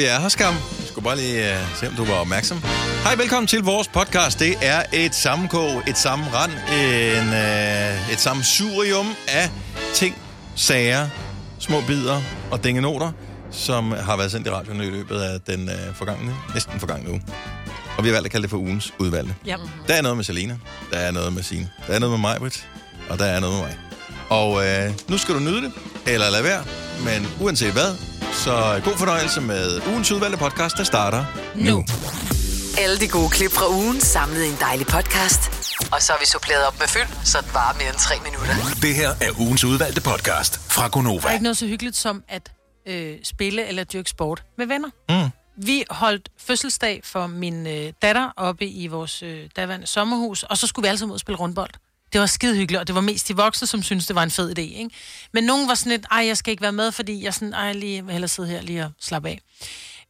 Vi er her, skam. Jeg skulle bare lige uh, se, om du var opmærksom. Hej, velkommen til vores podcast. Det er et sammenkog, et sammenrand, en, uh, et sammensurium af ting, sager, små bidder og dingenoter, som har været sendt i radioen i løbet af den uh, forgangne, næsten forgangne uge. Og vi har valgt at kalde det for ugens udvalgte. Ja. Der er noget med Selina, der er noget med Signe, der er noget med mig, og der er noget med mig. Og øh, nu skal du nyde det, eller lade være, men uanset hvad, så god fornøjelse med ugens udvalgte podcast, der starter nu. nu. Alle de gode klip fra ugen samlet i en dejlig podcast. Og så har vi suppleret op med fyld, så det varer mere end tre minutter. Det her er ugens udvalgte podcast fra Der er Gonova. ikke noget så hyggeligt som at øh, spille eller dyrke sport med venner. Mm. Vi holdt fødselsdag for min øh, datter oppe i vores øh, daværende sommerhus, og så skulle vi alle sammen ud og spille rundbold. Det var skide hyggeligt, og det var mest de voksne, som syntes, det var en fed idé. Ikke? Men nogen var sådan lidt, ej, jeg skal ikke være med, fordi jeg sådan, ej, lige, vil hellere sidde her lige og slappe af.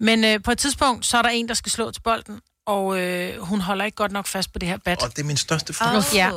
Men øh, på et tidspunkt, så er der en, der skal slå til bolden, og øh, hun holder ikke godt nok fast på det her bat. Og det er min største frygt. Ja.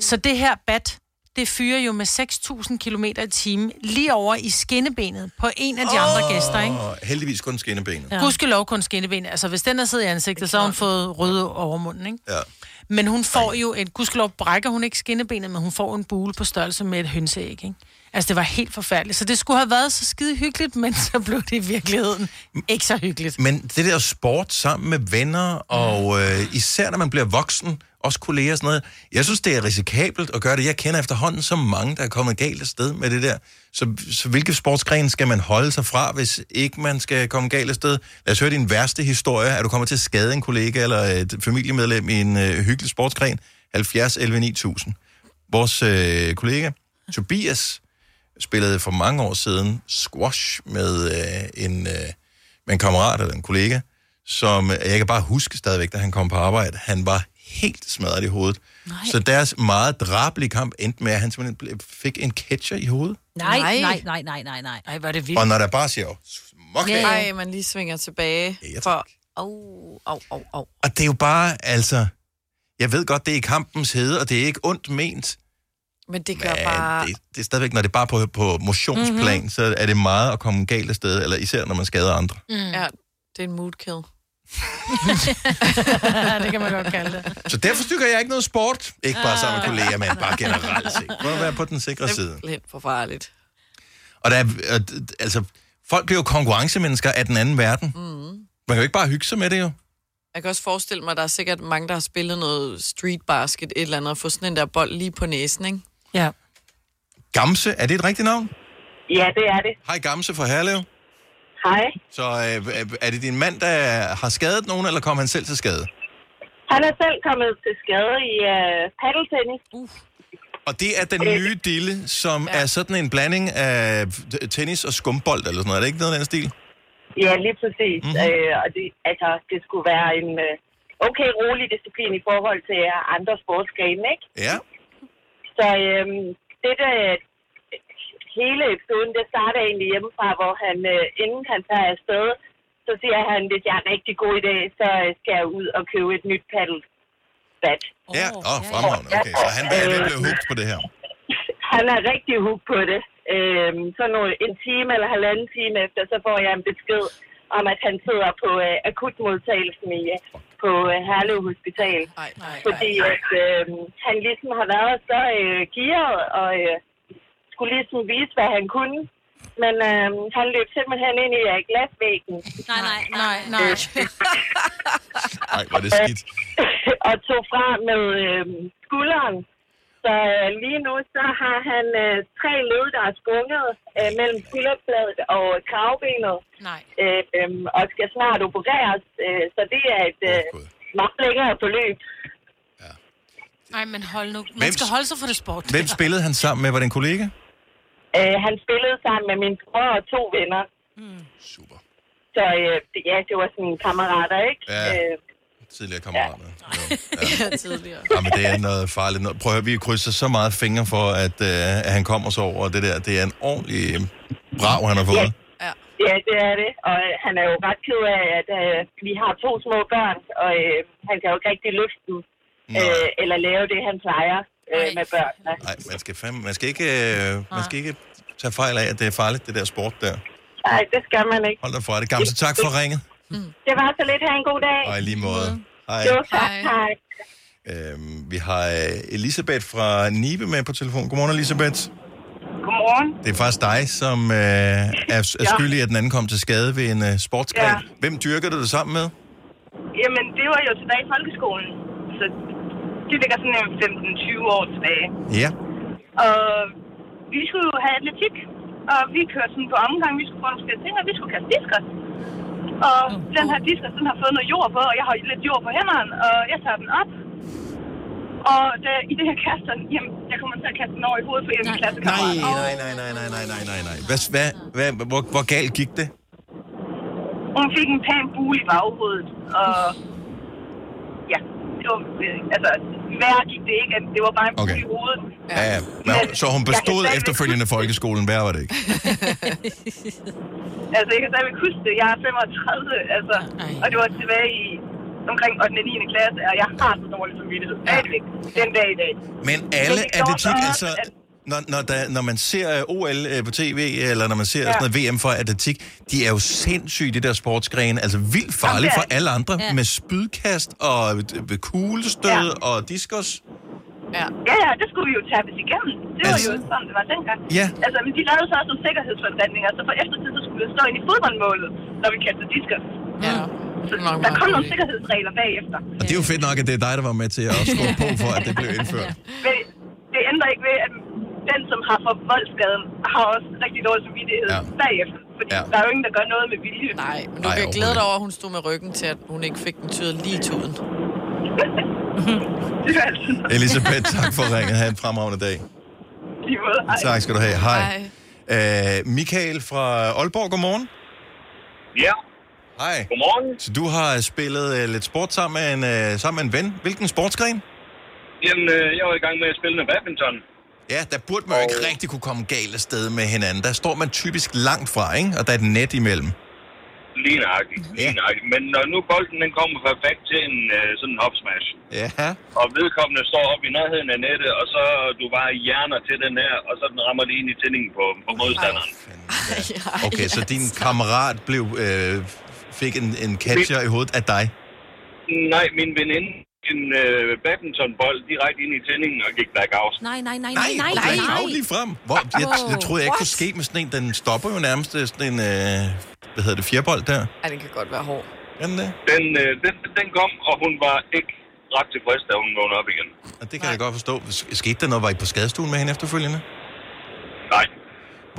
Så det her bat, det fyrer jo med 6.000 km i timen lige over i skinnebenet på en af de oh. andre gæster, ikke? Heldigvis kun skinnebenet. Ja. Gudskelov kun skinnebenet. Altså, hvis den er siddet i ansigtet, så har hun fået røde over munden, ikke? ja. Men hun får jo et... Gudskelov brækker hun ikke skinnebenet, men hun får en bule på størrelse med et hønseæg, ikke? Altså, det var helt forfærdeligt. Så det skulle have været så skide hyggeligt, men så blev det i virkeligheden ikke så hyggeligt. Men det der sport sammen med venner, og øh, især når man bliver voksen, også kolleger og sådan noget, jeg synes, det er risikabelt at gøre det. Jeg kender efterhånden så mange, der er kommet galt af sted med det der. Så, så hvilke sportsgren skal man holde sig fra, hvis ikke man skal komme galt af sted? Lad os høre din værste historie. Er du kommet til at skade en kollega eller et familiemedlem i en øh, hyggelig sportsgren? 70 11 9000. Vores øh, kollega, Tobias, spillede for mange år siden squash med øh, en, øh, med en kammerat eller en kollega, som øh, jeg kan bare huske stadigvæk, da han kom på arbejde. Han var helt smadret i hovedet. Nej. Så deres meget drabelige kamp endte med, at han simpelthen fik en catcher i hovedet. Nej, Nej. nej, nej, nej, nej, nej. Ej, var det vildt. Og når der bare siger, smuk Ja. af. Ej, man lige svinger tilbage. Ja, for... Au, au, au, au. Og det er jo bare, altså... Jeg ved godt, det er i kampens hede, og det er ikke ondt ment. Men det gør Men bare... det, det er stadigvæk, når det er bare på, på motionsplan, mm-hmm. så er det meget at komme galt afsted, eller især når man skader andre. Mm. Ja, det er en mood kill. det kan man godt kalde det. Så derfor stykker jeg ikke noget sport. Ikke bare sammen med kolleger, men bare generelt set. Prøv at være på den sikre side. Lidt forfarligt. Og der er, altså, folk bliver jo konkurrencemennesker af den anden verden. Mm. Man kan jo ikke bare hygge sig med det jo. Jeg kan også forestille mig, at der er sikkert mange, der har spillet noget street basket, et eller andet, og få sådan en der bold lige på næsen, ikke? Ja. Gamse, er det et rigtigt navn? Ja, det er det. Hej Gamse fra Herlev. Hej. Så øh, er det din mand, der har skadet nogen, eller kom han selv til skade? Han er selv kommet til skade i uh, paddeltennis. Og det er den nye dille, som ja. er sådan en blanding af tennis og skumbold, eller sådan noget. Er det ikke noget af den stil? Ja, lige præcis. Mhm. Mm-hmm. Øh, og det, altså, det skulle være en uh, okay rolig disciplin i forhold til uh, andre sportsgrene, ikke? Ja. Så øhm, det der, hele episoden, det starter egentlig hjemmefra, hvor han, øh, inden han tager afsted, så siger han, hvis jeg er en rigtig god idé, så øh, skal jeg ud og købe et nyt paddlebat. Ja, åh, oh, fremragende. Okay, så han er blive hugt på det her. Han er rigtig hooked på det. Øhm, så nu en time eller halvanden time efter, så får jeg en besked om, at han sidder på øh, akutmodtagelsen i, øh, på øh, Herlev Hospital. Nej, nej, Fordi at, øh, han ligesom har været så øh, gearet og øh, skulle ligesom vise, hvad han kunne. Men øh, han løb simpelthen ind i øh, glasvæggen Nej, nej, Nej, nej. Nej, var det skidt. og tog fra med øh, skulderen. Så øh, lige nu så har han øh, tre led, der er sprunget øh, mellem skulderbladet og kravbenet, Nej. øh, øh, og skal snart opereres. Øh, så det er et øh, Gud. meget længere forløb. Nej, men hold nu. Man Hvem- skal holde sig for det sport. Hvem spillede han sammen med? Var det en kollega? Øh, han spillede sammen med min bror og to venner. Super. Så øh, det- ja, det var sådan kammerater, ikke? Ja. Øh, Tidligere kammerater. Ja. Ja, tidligere. Ja, men det er noget farligt. noget. Prøv at høre, vi krydser så meget fingre for, at, øh, at han kommer så over det der. Det er en ordentlig øh, brav, han har fået. Ja. Ja, det er det. Og øh, han er jo ret ked af, at øh, vi har to små børn, og øh, han kan jo ikke rigtig løfte dem, øh, eller lave det, han plejer øh, Nej. med børnene. Nej, man skal, fandme, man skal ikke, øh, man skal ikke tage fejl af, at det er farligt, det der sport der. Nej, det skal man ikke. Hold dig fra det. Gamse, tak for ringet. Det var så lidt. Ha' en god dag. Og i lige måde. Hej. Jo, tak. Hej. Hej. Øhm, vi har øh, Elisabeth fra Nibe med på telefon. Godmorgen, Elisabeth. Godmorgen. Det er faktisk dig, som øh, er, er skyldig, i, at den anden kom til skade ved en øh, sportsgren. Ja. Hvem dyrker du det sammen med? Jamen, det var jo tilbage i folkeskolen. Så det ligger sådan en 15-20 år tilbage. Ja. Og vi skulle jo have atletik. Og vi kørte sådan på omgang. Vi skulle få nogle forskellige ting, og vi skulle kaste disker. Og den her disker, den har fået noget jord på, og jeg har lidt jord på hænderne, og jeg tager den op. Og da, i det her kaster, jamen, jeg kommer til at kaste den over i hovedet på en mine Nej, nej, nej, nej, nej, nej, nej, nej, nej. Hvad, hvad, hvad, hvor, hvor galt gik det? Hun fik en pæn bule i baghovedet, og det var, øh, altså, værre gik det ikke, det var bare en Okay. i hovedet. Ja, ja. Men, så hun bestod efterfølgende folkeskolen. Hvad var det ikke? Altså, jeg kan stadigvæk huske det. Jeg er 35, altså, Ej. og det var tilbage i omkring 8. og 9. klasse, og jeg har så dårlig samvittighed. Stadigvæk. Den dag i dag. Men alle Men det gjorde atletik, bare, altså... at- Når, når, der, når man ser øh, OL øh, på tv, eller når man ser ja. Sådan noget VM for atletik, de er jo sindssyge, de der sportsgrene. Altså vildt farlige for alle andre. Ja. Med spydkast og øh, kuglestød Ja. og diskos. Ja. Ja, ja, det skulle vi jo tabes igennem. Det var Altså- jo sådan, det var dengang. Ja. Altså, men de lavede så også nogle sikkerhedsforanstaltninger, så for eftertid, så skulle det stå ind i fodboldmålet, når vi kastede disker. ja. Så er der kom nogle sikkerhedsregler bagefter. Og det er jo fedt nok, at det er dig, der var med til at skubbe på, for at det blev indført. Men det ændrer ikke ved, at den, som har fået voldsskaden, har også rigtig dårlig samvittighed Ja. bagefter. Fordi Ja. der er jo ingen, der gør noget med vilje. Nej, men du Nej, kan glæde dig over, at hun stod med ryggen til, at hun ikke fik den tyret lige i tuden. Elisabeth, tak for ringet. Ha' en fremragende dag. Måde. Hej. Tak skal du have. Hej. Øh, Michael fra Aalborg, godmorgen. Ja, Hej. godmorgen. Så du har spillet øh, lidt sport sammen med, en, øh, sammen med en ven. Hvilken sportsgren? Jamen, øh, jeg var i gang med at spille noget badminton. Ja, der burde man jo ikke rigtig kunne komme galt af sted med hinanden. Der står man typisk langt fra, ikke? Og der er et net imellem. Lige nøjagtigt, lige Ja. nøjagtigt. Men når nu bolden den kommer perfekt til en øh, sådan en hopsmash, Ja. og vedkommende står op i nærheden af nettet, og så du bare hjerner til den her, og så den rammer lige ind i tændingen på, på modstanderen. Okay, så din kammerat blev, øh, fik en, en catcher i hovedet af dig. Nej, min veninde en øh, badmintonbold direkte ind i tændingen og gik back out. Nej, nej, nej, Nej, nej, nej, okay, nej. nej. lige frem. Hvor, jeg, jeg troede jeg ikke kunne ske med sådan en. Den stopper jo nærmest øh, sådan en, øh, hvad hedder det, fjerbold der. Ej, den kan godt være hård. Er den det? Den, øh, den, den kom, og hun var ikke ret tilfreds, da hun vågnede op igen. Og det kan jeg godt forstå. Sk- Skete der noget? Var I på skadestuen med hende efterfølgende? Nej,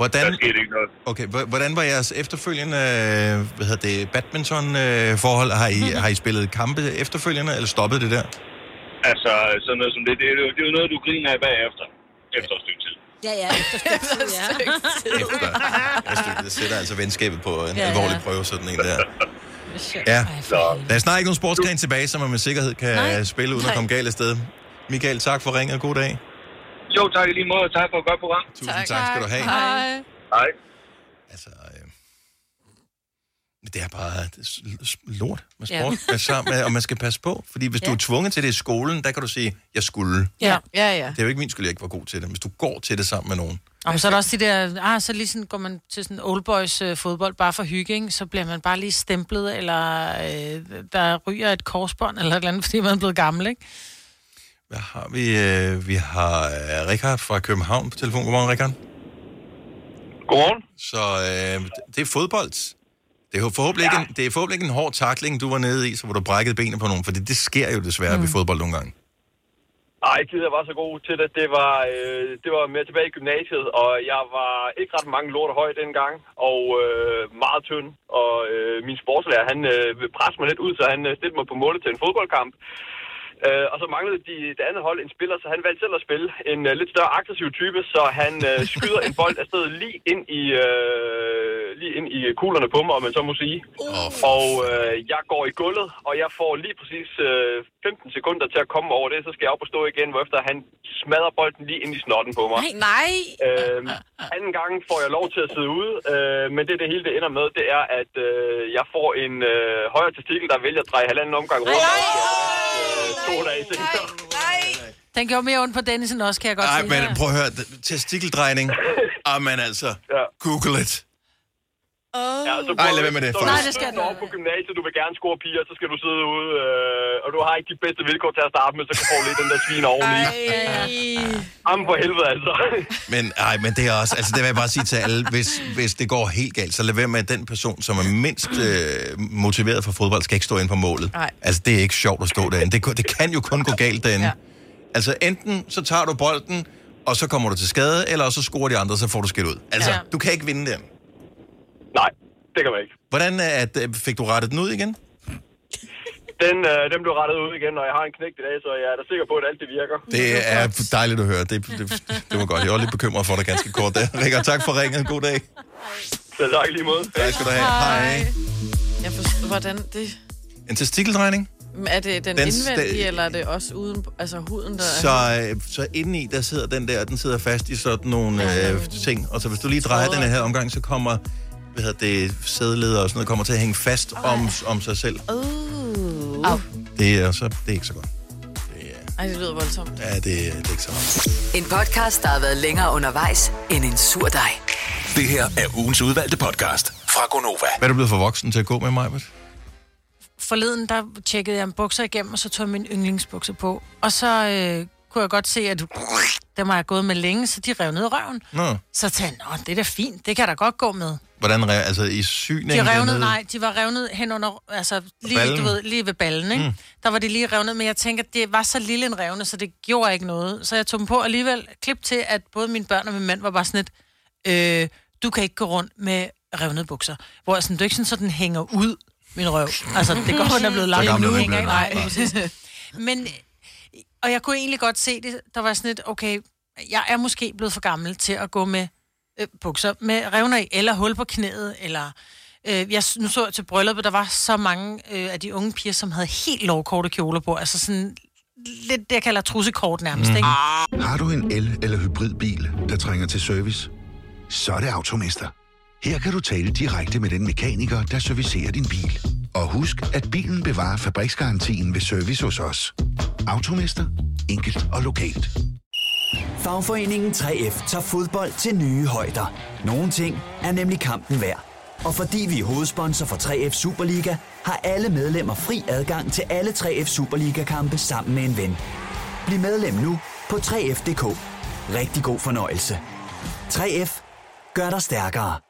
Hvordan, der skete ikke noget. okay, hvordan var jeres efterfølgende øh, hvad hedder det, badminton-forhold? Har, I, har I spillet kampe efterfølgende, eller stoppet det der? Altså, sådan noget som det, det, er jo- det er jo noget, du griner af bagefter. Efter et stykke tid. Ja, ja, efter stykke tid, ja. Efter, efter det sætter altså venskabet på en Ja, ja, ja. alvorlig prøve, sådan en der. Ja. Så, Der er snart ikke nogen sportsgren tilbage, som man med sikkerhed kan Nej. Spille uden at Nej. komme galt af sted. Michael, tak for ringet, og god dag. Jo, tak i lige måde, og tak for et godt program. Tusind tak, tak skal du have. Hej. Hej. Altså, øh, det er bare det er lort med sport, ja. sammen, med, og man skal passe på. Fordi hvis ja. du er tvunget til det i skolen, der kan du sige, jeg skulle. Ja. Ja, ja. Det er jo ikke min skyld, jeg ikke var god til det. Hvis du går til det sammen med nogen. Og så er der også de der, ah, så lige sådan går man til sådan old boys øh, fodbold bare for hygge, ikke? så bliver man bare lige stemplet, eller øh, der ryger et korsbånd, eller et eller andet, fordi man er blevet gammel, ikke? Hvad har vi? Øh, vi har øh, Richard fra København på telefon. Godmorgen, Richard. Godmorgen. Så øh, det er fodbold. Det er forhåbentlig, ja. ikke, en, det er forhåbentlig ikke en hård takling, du var nede i, så hvor du brækkede benet på nogen, for det, det sker jo desværre mm. ved fodbold nogle gange. Nej, ikke jeg var så god til det. Det var, øh, det var med tilbage i gymnasiet, og jeg var ikke ret mange lorte høj dengang, og øh, meget tynd. Og øh, min sportslærer, han øh, pressede mig lidt ud, så han øh, stillede mig på målet til en fodboldkamp. Øh, og så manglede de, det andet hold en spiller, så han valgte selv at spille en øh, lidt større aggressiv type, så han øh, skyder en bold afsted lige ind i øh, lige ind i kuglerne på mig, om man så må sige. Oh, Og øh, jeg går i gulvet, og jeg får lige præcis øh, 15 sekunder til at komme over det, så skal jeg op og stå igen, hvorefter han smadrer bolden lige ind i snotten på mig. Nej, nej. Øh, anden gang får jeg lov til at sidde ude, øh, men det det hele det ender med, det er, at øh, jeg får en øh, højre testikel, der vælger at dreje halvanden omgang rundt. Øh, to dage senere. Den gjorde mere ondt på Dennisen også, kan jeg godt Nej, sige. men prøv at høre. Testikeldrejning. Amen altså. Ja. Google it. Oh. Ja, så Ej, lad være med det, Så. Nej, det skal du på gymnasiet, du vil gerne score piger, så skal du sidde ude, øh, og du har ikke de bedste vilkår til at starte med, så kan du få lidt den der svin oveni. Jamen for helvede, altså. Men, ej, men det er også, altså det vil jeg bare sige til alle, hvis, hvis det går helt galt, så lad være med, at den person, som er mindst øh, motiveret for fodbold, skal ikke stå ind på målet. Nej. Altså det er ikke sjovt at stå derinde. Det, det kan jo kun gå galt derinde. Ja. Altså enten så tager du bolden, og så kommer du til skade, eller så scorer de andre, så får du skilt ud. Altså. Ja. du kan ikke vinde den. Nej, det kan man ikke. Hvordan er, at, øh, fik du rettet den ud igen? Den, øh, den blev rettet ud igen, og jeg har en knægt i dag, så jeg er da sikker på, at alt det virker. Det er dejligt at høre. Det, det, det var godt. Jeg var lidt bekymret for dig ganske kort der. Rikard, tak for ringet. God dag. Selv tak lige måde. Tak skal du have. Hej. Jeg forstår, hvordan det... En testikeldrejning. Er det den, Den sta- indvendige, eller er det også uden, altså huden, der Så, øh, så indeni, der sidder den der, den sidder fast i sådan nogle øh, ting. Og så hvis du lige drejer den her omgang, så kommer hvad hedder det, sædeleder og sådan noget, kommer til at hænge fast om, om sig selv. Uh. Au. Det er, så, det er ikke så godt. Ej, det lyder voldsomt. Ja, det, det er ikke så godt. En podcast, der har været længere undervejs end en sur dej. Det her er ugens udvalgte podcast fra Gonova. Hvad er du blevet for voksen til at gå med mig? Forleden, der tjekkede jeg en bukser igennem, og så tog jeg min yndlingsbukser på. Og så øh, kunne jeg godt se, at dem har jeg gået med længe, så de rev ned røven. Nå, Så tænkte jeg, det er da fint, det kan da godt gå med. hvordan, re- altså i syning? De revnede, nej, de var revnet hen under, altså lige, Ballen? du ved, lige ved ballen, ikke? Mm. Der var de lige revnet, men jeg tænker, det var så lille en revne, så det gjorde ikke noget. Så jeg tog dem på alligevel, klip til, at både mine børn og min mand var bare sådan lidt, øh, du kan ikke gå rundt med revnede bukser. Hvor jeg sådan, det er ikke sådan, så den hænger ud, min røv. Altså, det går, den er blevet lang. Så gammel nu ikke nej, præcis. Men, og jeg kunne egentlig godt se det, der var sådan lidt, okay, jeg er måske blevet for gammel til at gå med øh, bukser med revner i, eller hul på knæet, eller... Øh, jeg, nu så jeg til brylluppet, der var så mange øh, af de unge piger, som havde helt lovkorte kjoler på, altså sådan lidt det, jeg kalder trussekort nærmest, mm. ikke? Har du en el- eller hybridbil, der trænger til service? Så er det Automester. Her kan du tale direkte med den mekaniker, der servicerer din bil. Og husk, at bilen bevarer fabriksgarantien ved service hos os. Automester. Enkelt og lokalt. Fagforeningen 3F tager fodbold til nye højder. Nogle ting er nemlig kampen værd. Og fordi vi er hovedsponsor for 3F Superliga, har alle medlemmer fri adgang til alle 3F Superliga-kampe sammen med en ven. Bliv medlem nu på 3F.dk. Rigtig god fornøjelse. 3F gør dig stærkere.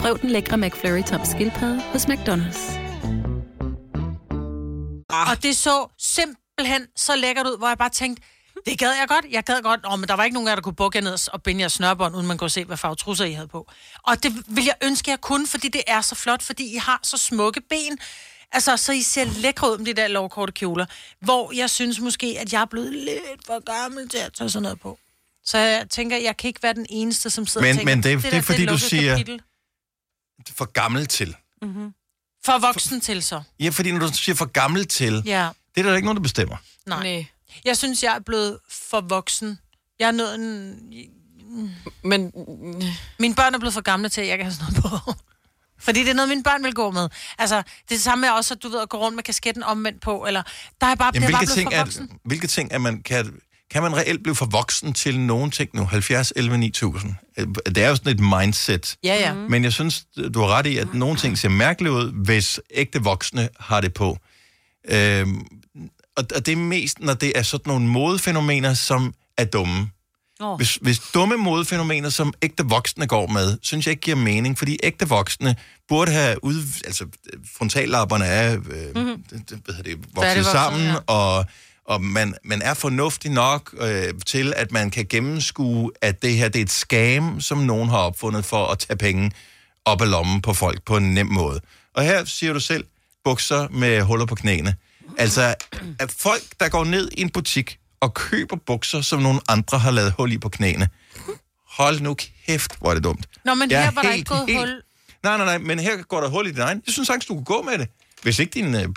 Prøv den lækre McFlurry tom skildpadde hos McDonald's. Og det så simpelthen så lækkert ud, hvor jeg bare tænkte, det gad jeg godt, jeg gad godt. Åh, men der var ikke nogen af jer, der kunne bukke jer ned og binde jeres snørbånd, uden man kunne se, hvad farve trusser I havde på. Og det vil jeg ønske, jeg kunne, fordi det er så flot, fordi I har så smukke ben. Altså, så I ser lækre ud med de der lovkorte kjoler, hvor jeg synes måske, at jeg er blevet lidt for gammel til at tage sådan noget på. Så jeg tænker, jeg kan ikke være den eneste, som sidder Men- og tænker, men det er- det er fordi, du lukket siger- Kapitel. For gammel til. Mm-hmm. For voksen til så. Ja, fordi når du siger for gammel til, Ja. det er der ikke nogen, der bestemmer. Nej. Nej. Jeg synes, jeg er blevet for voksen. Jeg er nået en... Men... Mine børn er blevet for gamle til, at jeg kan have sådan noget på. Fordi det er noget, mine børn vil gå med. Altså, det er det samme med også, at du ved, at gå rundt med kasketten omvendt på, eller... Der er bare, Jamen, det er bare hvilke, blevet ting for er, voksen. hvilke ting er man, kan, kan man reelt blive for voksen til nogen ting nu? 70, 11, 9000. Det er jo sådan et mindset. Ja, ja. Mm. Men jeg synes, du har ret i, at nogle ting ser mærkeligt ud, hvis ægte voksne har det på. Øhm, og, og det er mest, når det er sådan nogle modefænomener, som er dumme. Åh. Hvis, hvis dumme modefænomener, som ægte voksne går med, synes jeg ikke giver mening, fordi ægte voksne burde have ud, altså frontallapperne er øh, mm-hmm. det, det, hvad hedder det, vokset Færdigvokset, sammen, ja. og, og man, man er fornuftig nok øh, til, at man kan gennemskue, at det her det er et scam, som nogen har opfundet for at tage penge op af lommen på folk på en nem måde. Og her siger du selv, bukser med huller på knæene. Altså, at folk, der går ned i en butik og køber bukser, som nogle andre har lavet hul i på knæene. Hold nu kæft, hvor er det dumt. Nå, men Jeg her er var der helt- ikke gået helt- hul. Nej, nej, nej, men her går der hul i din egen. Jeg synes sagtens, du kunne gå med det. Hvis ikke, din, øh,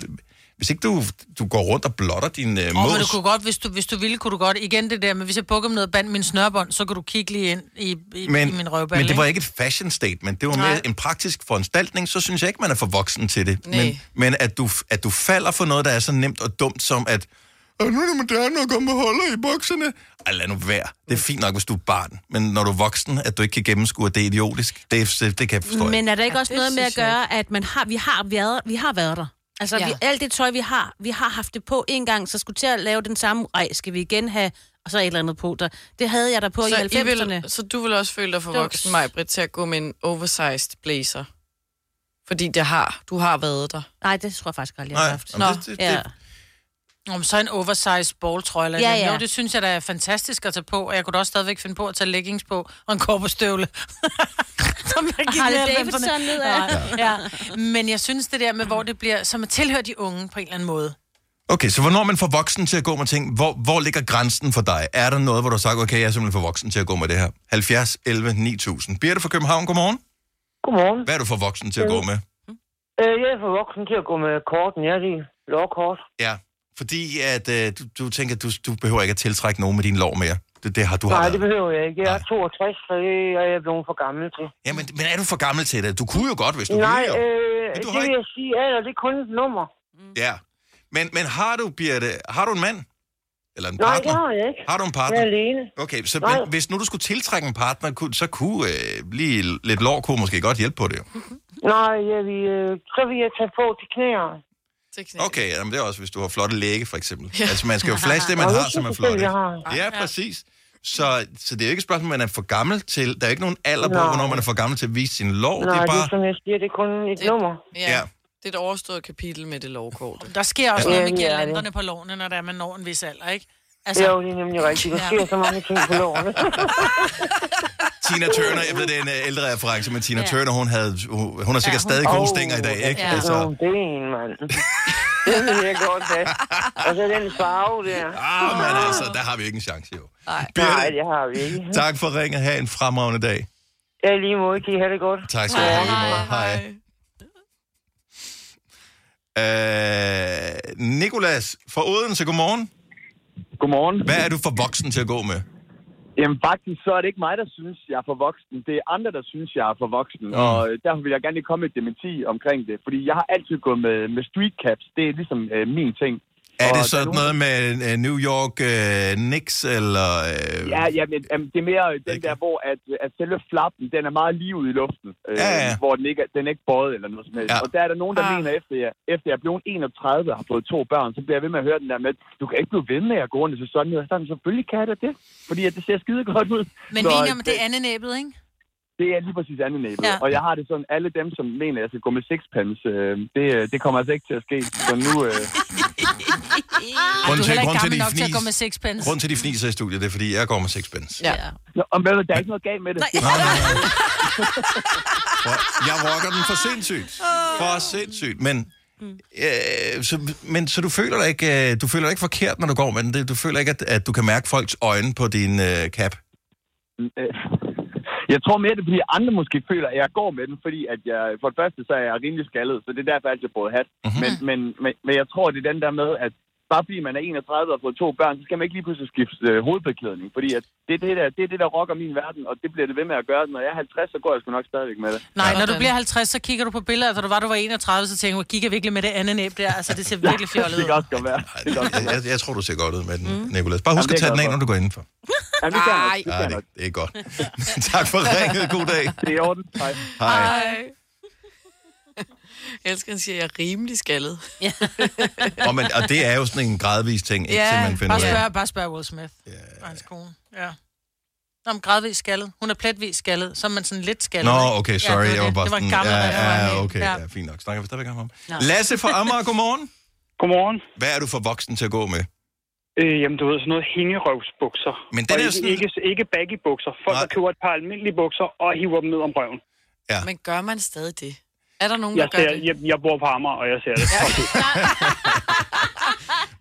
hvis ikke du, du går rundt og blotter din øh, Åh, mås. men du kunne godt, hvis du, hvis du ville, kunne du godt. Igen det der, men hvis jeg bukker med noget band min snørbånd, så kan du kigge lige ind i, i, men, i min røvballe. men det var ikke? et fashion statement. Det var Nej. mere en praktisk foranstaltning. Så synes jeg ikke, man er for voksen til det. Nej. Men, men at, du, at du falder for noget, der er så nemt og dumt som at "Åh, nu er det moderne at komme med holder i bukserne. Ej, lad nu være. Det er fint nok, hvis du er barn. Men når du er voksen, at du ikke kan gennemskue, at det er idiotisk, det, det, det kan jeg forstå. Men er der ikke Ja, også noget med at gøre, at man har, vi, har været, vi har været der? Altså, Ja. vi, alt det tøj, vi har, vi har haft det på en gang, så skulle til at lave den samme, ej, skal vi igen have, og så et eller andet på der. Det havde jeg der på så, i I 90'erne. vil, så du vil også føle dig for voksen, mig, Britt, til at gå med en oversized blazer? Fordi det har, du har været der. Nej, det tror jeg faktisk aldrig, jeg har haft. jamen, det- det- ja. det- Om så en oversized balltrøje eller Ja, ja. Jo, det synes jeg da er fantastisk at tage på, og jeg kunne da også stadigvæk finde på at tage leggings på og en korpestøvle. Som jeg gik Harley ned Davidson lemperne. nedad. Ja, ja. Men jeg synes det der med, hvor det bliver, som at tilhøre de unge på en eller anden måde. Okay, så hvornår man for voksen til at gå med ting? Hvor, hvor ligger grænsen for dig? Er der noget, hvor du har sagt, okay, jeg er simpelthen for voksen til at gå med det her? 70, 11, 9000. Birte fra København, godmorgen. Godmorgen. Hvad er du for voksen til at gå med? Øh, jeg er for voksen til at gå med korten. Jeg er lige lovkort. Ja, fordi at øh, du, du tænker, at du, du behøver ikke at tiltrække nogen med din lov mere. Det, det har du har Nej, været. det behøver jeg ikke. Jeg er 62, så det er jeg blevet for gammel til. Ja, men, men er du for gammel til det? Du kunne jo godt, hvis du Nej, ville. jo. øh, Men du det har vil ikke- jeg sige, alder, det er kun et nummer. Ja. Men, men har du, Birte, har du en mand? Eller en Nej, partner? det har jeg ikke. Har du en Jeg partner? er alene. Okay, så Nej. men, hvis nu du skulle tiltrække en partner, så kunne øh, lige lidt lår kunne måske godt hjælpe på det. jo. Nej, jeg vil, øh, så vil jeg tage på til knæerne. Okay, jamen det er også, hvis du har flotte læge, for eksempel. Ja. Altså, man skal jo flashe det, man det har, som er flot. Ja, præcis. Så, så det er jo ikke et spørgsmål, man er for gammel til. Der er ikke nogen alder på, Nej. hvornår man er for gammel til at vise sin lov. Nej, det er det bare... er som jeg siger, det er kun et Det- nummer. Ja. Ja. Det er et overstået kapitel med det lovkort. Der sker også Ja, noget med det er det. girlanderne på lårene, når der er man når en vis alder, ikke? Altså, jo, det er nemlig rigtigt. Der Ja. sker så mange ting på lårene. Tina Turner, jeg ved, det er en øh, ældre reference, men Tina Ja. Turner, hun, havde, hun, hun har sikkert Ja, stadig hun- gode Åh, stænger i dag, ikke? Ja, Altså, altså. ben, mand. det vil jeg godt have. Og så den farve der. ah, men altså, der har vi ikke en chance, jo. Nej, Birte, Nej det har vi ikke. Tak for ringet. Ha' en fremragende dag. Ja, lige måde. Kan I have det godt? Tak skal du have. Hej. Hej. Øh, Nikolas fra Odense, godmorgen. Godmorgen. Hvad er du for voksen til at gå med? Jamen faktisk, så er det ikke mig, der synes, jeg er for voksen. Det er andre, der synes, jeg er for voksen. Mm. Og derfor vil jeg gerne lige komme med et dementi omkring det. Fordi jeg har altid gået med, med street caps. Det er ligesom øh, min ting. Er det sådan nogen- noget med øh, New York øh, Knicks, eller... Øh, Ja, ja men, jamen, det er mere den der, hvor at, at selve flappen, den er meget lige ude i luften. Øh, Ja, ja. Hvor den ikke, er- den er ikke bøjet eller noget som helst. Ja. Og der er der nogen, der Ah. mener, efter jeg, efter jeg er blevet 31 og har fået to børn, så bliver jeg ved med at høre den der med, du kan ikke blive ved med at gå rundt i sådan noget. Sådan, selvfølgelig kan jeg da det. Fordi at det ser skide godt ud. Men Så, vi er enige om, det er andennæbet, ikke? Det er lige præcis andet næbet. Ja. Og jeg har det sådan, alle dem, som mener, at jeg skal gå med sixpence, øh, det, det kommer altså ikke til at ske. Så nu... Øh, Er til- grunden til, de nok til at gå fnis- med sixpence. Grunden til, de fniser i studiet, det er, fordi jeg går med sixpence. Ja. Nå, og ved der er ikke noget galt med det. Nej, nej, nej. Jeg rocker den for sindssygt. For sindssygt. Men, øh, så, men så du føler dig ikke, øh, du føler dig ikke forkert, når du går med den? Det- Du føler ikke, at, at du kan mærke folks øjne på din øh, cap? Øh, Jeg tror mere, det er, fordi andre måske føler, at jeg går med den, fordi at jeg, for det første, så er jeg rimelig skaldet, så det er derfor, jeg altid har hat. Mhm. Men, men, men, men jeg tror, det er den der med, at bare fordi man er 31 og har fået to børn, så skal man ikke lige pludselig skifte øh, hovedbeklædning. Fordi at det, er det, der, det er det, der rocker min verden, og det bliver det ved med at gøre. Når jeg er 50, så går jeg sgu nok stadigvæk med det. Nej, når du bliver 50, så kigger du på billeder, da du var, du var 31, så tænker du, gik jeg virkelig med det andet næb der? Altså, det ser virkelig fjollet Det ud. kan også godt være. Det godt Jeg, jeg, jeg tror, du ser godt ud med den, mm. Nicolas. Bare husk Jamen, at det tage den af, når du går indenfor. Jamen, det kan jeg nok. Det kan jeg det, det er godt. tak for ringet. God dag. Det er i orden. Hej. Hej. Jeg elsker, at han siger, at jeg er rimelig skaldet. Ja. Og, men, og det er jo sådan en gradvis ting, ikke, til Ja, man finder bare ud af. spørg, bare spørg Will Smith og hans kone. Ja. Nå, men gradvis skaldet. Hun er pletvis skaldet. Så er man sådan lidt skaldet. Nå, okay, sorry. Ja, det, jeg var det. bare det var en gammel ja, ja, okay, ja. fint nok. Snakker vi stadigvæk om ham. Nå. Lasse fra Amager, godmorgen. Godmorgen. Hvad er du for voksen til at gå med? Øh, jamen, du ved, sådan noget hængerøvsbukser. Men den og er ikke, sådan- ikke, ikke baggy bukser. Folk, der køber et par almindelige bukser og hiver dem ned om røven. Ja. Men gør man stadig det? Er der nogen, Jeg, der gør ser, det? jeg, jeg bor på Amager, og jeg ser det.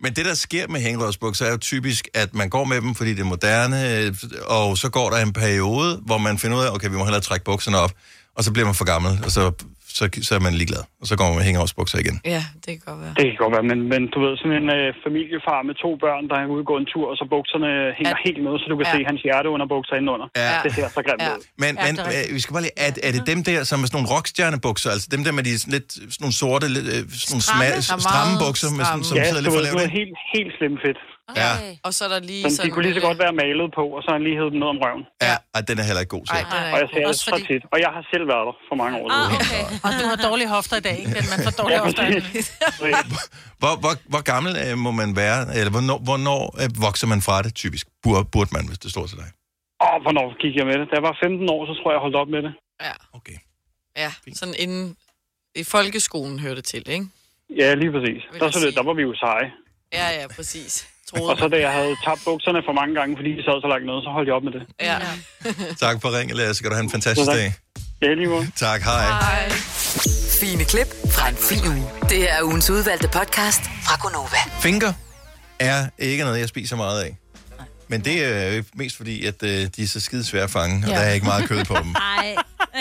Men det, der sker med hængerøvsbukser, er jo typisk, at man går med dem, fordi det er moderne, og så går der en periode, hvor man finder ud af, okay, vi må hellere trække bukserne op. og så bliver man for gammel, og så, så, så er man ligeglad. Og så går man med hængeårsbukser igen. Ja, det kan godt være. Det kan godt være, men, men du ved, sådan en øh, familiefar med to børn, der er ude og gå en tur, og så bukserne hænger ja. helt ned, så du kan Ja. ja. se hans hjerte under bukser indenunder. Ja. Det ser så grimt Ja. ud. Men, men øh, vi skal bare lige, er, er det dem der, som er sådan nogle rockstjernebukser, altså dem der med de sådan lidt sådan nogle sorte, lidt, øh, sådan nogle Stramme. sma- stramme bukser, med sådan, som ja, sidder lidt for lavt? noget ikke? helt, helt slim fedt. Ja, Og så er der lige Men sådan... de kunne lige så godt være malet på, og så har han lige hævet dem ned om røven. ja, og den er heller ikke god til. Ej, Og jeg ser det så tit. Og jeg har selv været der for mange år Ah, siden. okay. Og du har dårlige hofter i dag, ikke? Men man får dårlige Ja, hofter. Hvor, hvor, hvor gammel øh, må man være, eller hvornår, hvornår øh, vokser man fra det typisk? Burde, burde man, hvis det står til dig? Og hvornår gik jeg med det? Da jeg var 15 år, så tror jeg, jeg holdt op med det. Ja. Okay. Ja, sådan inden... I folkeskolen hører det til, ikke? Ja, lige præcis. Der, så det, der var vi jo seje. Ja, ja, præcis. Og Troede. så da jeg havde tabt bukserne for mange gange, fordi de sad så langt nede, så holdt jeg op med det. Ja. Tak for ringen, Lasse. Skal du have en fantastisk Ja, dag. Ja, lige måde. Tak, hej. Hej. Fine klip fra en fin uge. Det her er ugens udvalgte podcast fra Gonova. Finger er ikke noget, jeg spiser meget af. Men det er jo mest fordi, at øh, de er så skide svære at fange, og Ja. der er ikke meget kød på dem. Nej.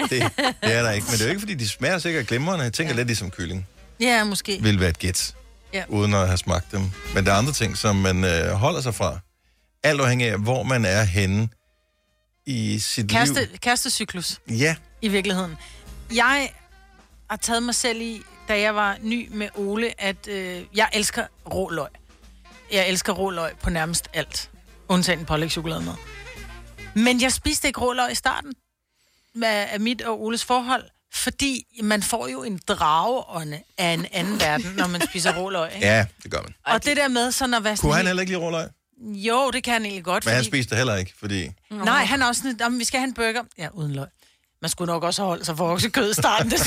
Det, det er der ikke. Men det er jo ikke, fordi de smager sikkert glimrende. Jeg tænker lidt ligesom kylling. Ja, måske. Vil være et gæt, Ja. uden at have smagt dem. Men der er andre ting, som man øh, holder sig fra. Alt afhængig af, hvor man er henne i sit Kæreste, liv. kærestecyklus, Ja, i virkeligheden. Jeg har taget mig selv i, da jeg var ny med Ole, at øh, jeg elsker rå løg. Jeg elsker rå løg på nærmest alt. Undtagen pålægtschokolade med. Men jeg spiste ikke rå løg i starten af, af mit og Oles forhold, fordi man får jo en drageånde af en anden verden, når man spiser rå løg. Ikke? ja, det gør man. Og det der med sådan at være sådan Kunne han heller ikke lide råløg? Jo, det kan han egentlig godt. Men han fordi- spiste det heller ikke, fordi... Nej, han er også sådan, "Jamen, vi skal have en burger. Ja, uden løg. Man skulle nok også holde sig for oksekød i starten. Det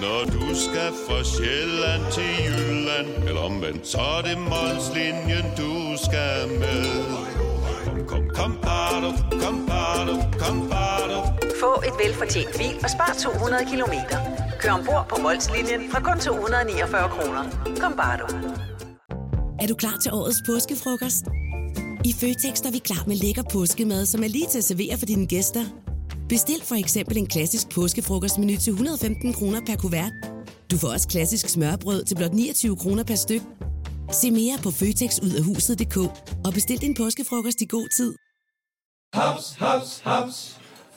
Når du skal fra Sjælland til Jylland, eller omvendt, så er det Molslinjen, du skal med. Kom, kom, kom, bado, kom, bado, kom, bado. Få et velfortjent bil og spar 200 kilometer. Kør ombord på Molslinjen fra kun 249 kroner. Kom bare du. Er du klar til årets påskefrokost? I Føtex er vi klar med lækker påskemad, som er lige til at servere for dine gæster. Bestil for eksempel en klassisk påskefrokostmenu til 115 kroner per kuvert. Du får også klassisk smørbrød til blot 29 kroner per styk. Se mere på føtexudafhuset.dk og bestil din påskefrokost i god tid. Haps, haps, haps.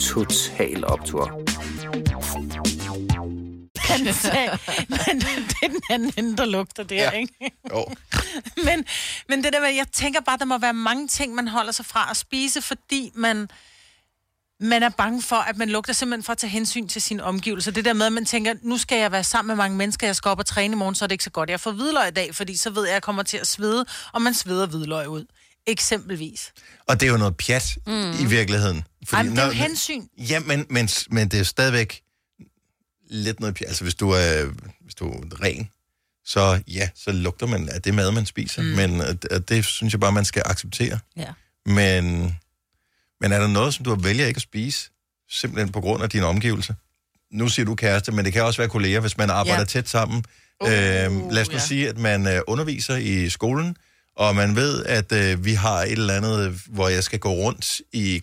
Total Optor. Han sagde, men det er den anden ende, der lugter der, ja. ikke? Jo. men, men det der med, jeg tænker bare, der må være mange ting, man holder sig fra at spise, fordi man, man er bange for, at man lugter simpelthen for at tage hensyn til sine omgivelser. Det der med, at man tænker, nu skal jeg være sammen med mange mennesker, jeg skal op og træne i morgen, så er det ikke så godt. Jeg får hvidløg i dag, fordi så ved jeg, at jeg kommer til at svede, og man sveder hvidløg ud. Eksempelvis. Og det er jo noget pjat Mm. i virkeligheden. Ej, men det er jo hensyn. Ja, men, men, men det er stadigvæk lidt noget pjat. Altså, hvis du er, hvis du er ren, så ja, så lugter man af det mad, man spiser. Mm. Men og det, og det synes jeg bare, man skal acceptere. Ja. Men, men er der noget, som du vælger ikke at spise, simpelthen på grund af dine omgivelser? Nu siger du kæreste, men det kan også være kolleger, hvis man arbejder Ja. tæt sammen. Uh, øhm, lad os nu ja. ja. sige, at man øh, underviser i skolen, og man ved, at øh, vi har et eller andet, hvor jeg skal gå rundt i,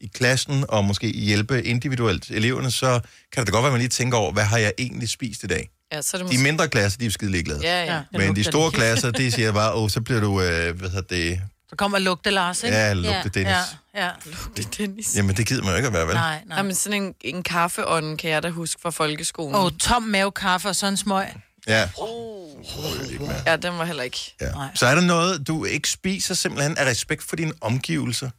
i klassen og måske hjælpe individuelt eleverne, så kan det da godt være, at man lige tænker over, hvad har jeg egentlig spist i dag? Ja, så er det De mindre klasser, de er jo skide ligeglade. Ja, ja. Men de store det. klasser, de siger bare, åh, så bliver du, øh, hvad hedder det, Så kommer lugte Lars, ikke? Ja, lugte Dennis. Ja, ja. Lugte Dennis. jamen det gider man jo ikke at være, vel? Nej, nej. Jamen, sådan en, en kaffeånden kan jeg da huske fra folkeskolen. Og tom mave kaffe og sådan en smøg. Ja. Ja, den var heller ikke. Ja. Så er der noget, du ikke spiser simpelthen af respekt for dine omgivelser?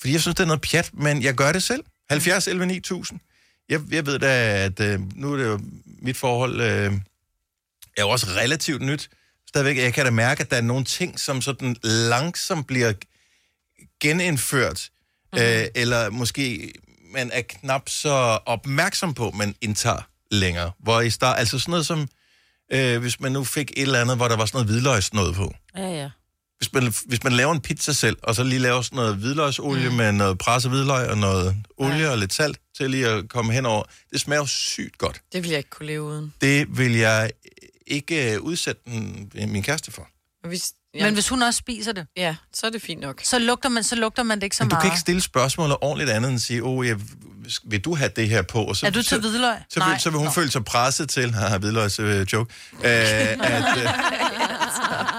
Fordi jeg synes, det er noget pjat, men jeg gør det selv. 70 11 9000. Jeg, jeg ved da, at øh, nu er det jo mit forhold øh, er jo også relativt nyt. Stadigvæk, jeg kan da mærke, at der er nogle ting, som sådan langsomt bliver genindført, mm-hmm. øh, eller måske man er knap så opmærksom på, man indtager længere. Hvor i start, altså sådan noget som, øh, hvis man nu fik et eller andet, hvor der var sådan noget hvidløgs noget på. Ja, ja. Hvis man, hvis man laver en pizza selv, og så lige laver sådan noget hvidløgsolie mm. med noget presset hvidløg og noget olie ja. og lidt salt til lige at komme henover, det smager jo sygt godt. Det vil jeg ikke kunne leve uden. Det vil jeg ikke øh, udsætte den, min kæreste for. Og Hvis, Men hvis hun også spiser det, Ja, så er det fint nok. så lugter man, så lugter man det ikke så Men du meget. kan ikke stille spørgsmålet ordentligt andet end at sige, åh, jeg, vil du have det her på? Og så, Er du til så, hvidløg? Så, vil, Nej. så vil hun Nå. føle sig presset til, haha, hvidløgs øh, joke, øh, at, øh,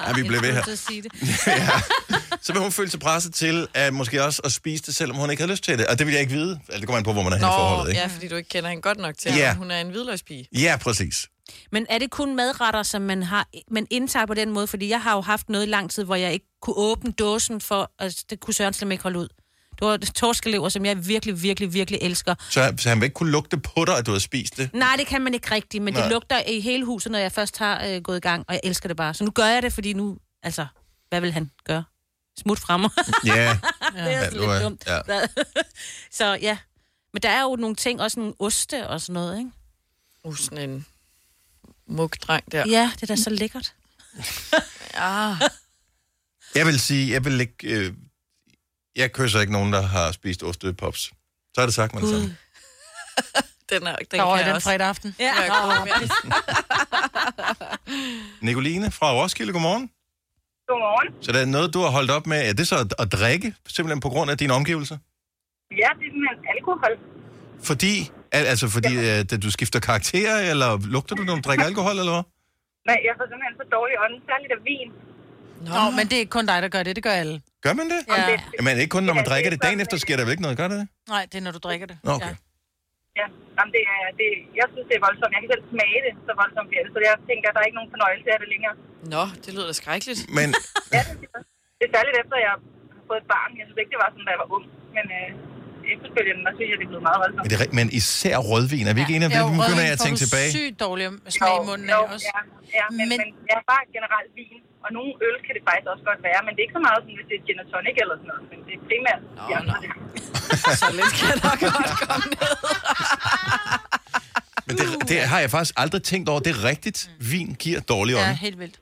ja, vi bliver ved her. Så vil hun føle sig presset til, at måske også at spise det, selvom hun ikke har lyst til det. Og det vil jeg ikke vide. Altså, det kommer an på, hvor man er henne i forholdet, ikke? ja, fordi du ikke kender hende godt nok til, Ja. at hun er en hvidløgspige. Ja, præcis. Men er det kun madretter, som man har, man indtager på den måde? Fordi jeg har jo haft noget i lang tid, hvor jeg ikke kunne åbne dåsen for, altså det kunne Søren slet ikke holde ud. Det var torskelever, som jeg virkelig, virkelig, virkelig elsker. Så, så han vil ikke kunne lugte på dig, at du har spist det. Nej, det kan man ikke rigtigt, men Nej. Det lugter i hele huset, når jeg først har øh, gået i gang, og jeg elsker det bare. Så nu gør jeg det, fordi nu, altså, hvad vil han gøre? Smut frem mig. Ja. det er Ja, du er- lidt dumt. ja. Så ja, men der er jo nogle ting, også nogle oste og sådan noget, ikke? Uh, sådan en mugdreng der. Ja, det er da så lækkert. ja. Jeg vil sige, jeg vil ikke... Øh, jeg kysser ikke nogen, der har spist ostepops. Så er det sagt med det samme. Den, er, den Der kan jeg den også. fredag aften. Ja. Nicoline fra Roskilde, godmorgen. Godmorgen. Så det er noget, du har holdt op med. Er det så at, at drikke, simpelthen på grund af dine omgivelser? Ja, det er simpelthen alkohol. Fordi, al- altså fordi ja. at du skifter karakter, eller lugter du, når du drikker alkohol, eller hvad? Nej, jeg får simpelthen så dårlig ånd, særligt af vin. Nå. Nå, men det er ikke kun dig, der gør det. Det gør alle. Gør man det? Ja. Men ikke kun, når man Ja, drikker det dagen efter, sker der vel ikke noget, gør det det? Nej, det er, når du drikker det. Nå, okay. Ja. Ja, Jamen, det er, det, jeg synes, det er voldsomt. Jeg kan selv smage det, så voldsomt bliver det. Så jeg tænker, at der er ikke nogen fornøjelse af det længere. Nå, det lyder da skrækkeligt. Men Ja, det, er det. det er særligt efter, at jeg har fået et barn. Jeg synes ikke, det var sådan, da jeg var ung. Men øh, efterfølgende, der synes jeg, det er blevet meget voldsomt. Men, det er, men især rødvin. Er vi ikke enige om det? Nu begynder jeg at tænke du tilbage. sygt dårlig smag i munden af jo, også. Ja, ja men, men, men jeg er bare generelt vin. Og nogle øl kan det faktisk også godt være. Men det er ikke så meget, som hvis det er gin og tonic eller sådan noget. Men det er primært de andre. Så lidt kan der godt komme ned. Men det, det har jeg faktisk aldrig tænkt over. Det er rigtigt. Vin giver dårlig Ja, ånd. helt vildt.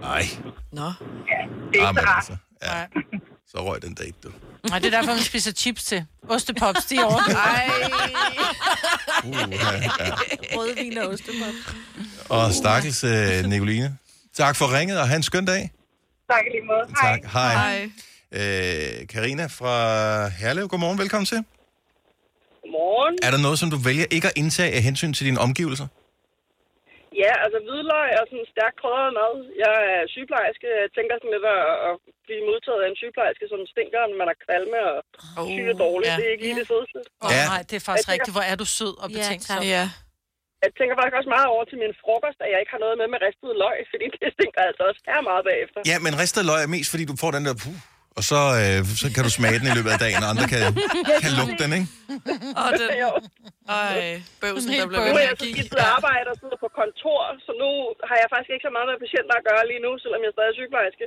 Nej. Nå. Ja, det er ikke så rart. altså, ja. Så røg den date, du. Nej, det er derfor, man spiser chips til. Ostepops, de er over. Ej. Uh, ja, ja. Rødvin og ostepop. Og stakkels uh, Nicoline. Tak for ringet, og have en skøn dag. Tak i lige måde. Hej. Tak. Hej. Øh, Karina fra Herlev, godmorgen. Velkommen til. Godmorgen. Er der noget, som du vælger ikke at indtage af hensyn til dine omgivelser? Ja, altså hvidløg og sådan stærkt krydret mad. Jeg er sygeplejerske. Jeg tænker sådan lidt at, at blive modtaget af en sygeplejerske, som stinker, når man er kvalme og oh, syge dårligt. ja. Det er ikke lige det fedeste. Oh, nej, det er faktisk rigtigt. Hvor er du sød og betænksom. Ja. Jeg tænker faktisk også meget over til min frokost, at jeg ikke har noget med med ristet løg, fordi det stinker altså også her meget bagefter. Ja, men ristet løg er mest, fordi du får den der... Puh, og så, øh, så kan du smage den i løbet af dagen, og andre kan, kan lugte den, ikke? Og den... Ej, bøvsen, der bliver Nu ved er med jeg at så give. skiftet arbejde og sidder på kontor, så nu har jeg faktisk ikke så meget med patienter at gøre lige nu, selvom jeg stadig er sygeplejerske.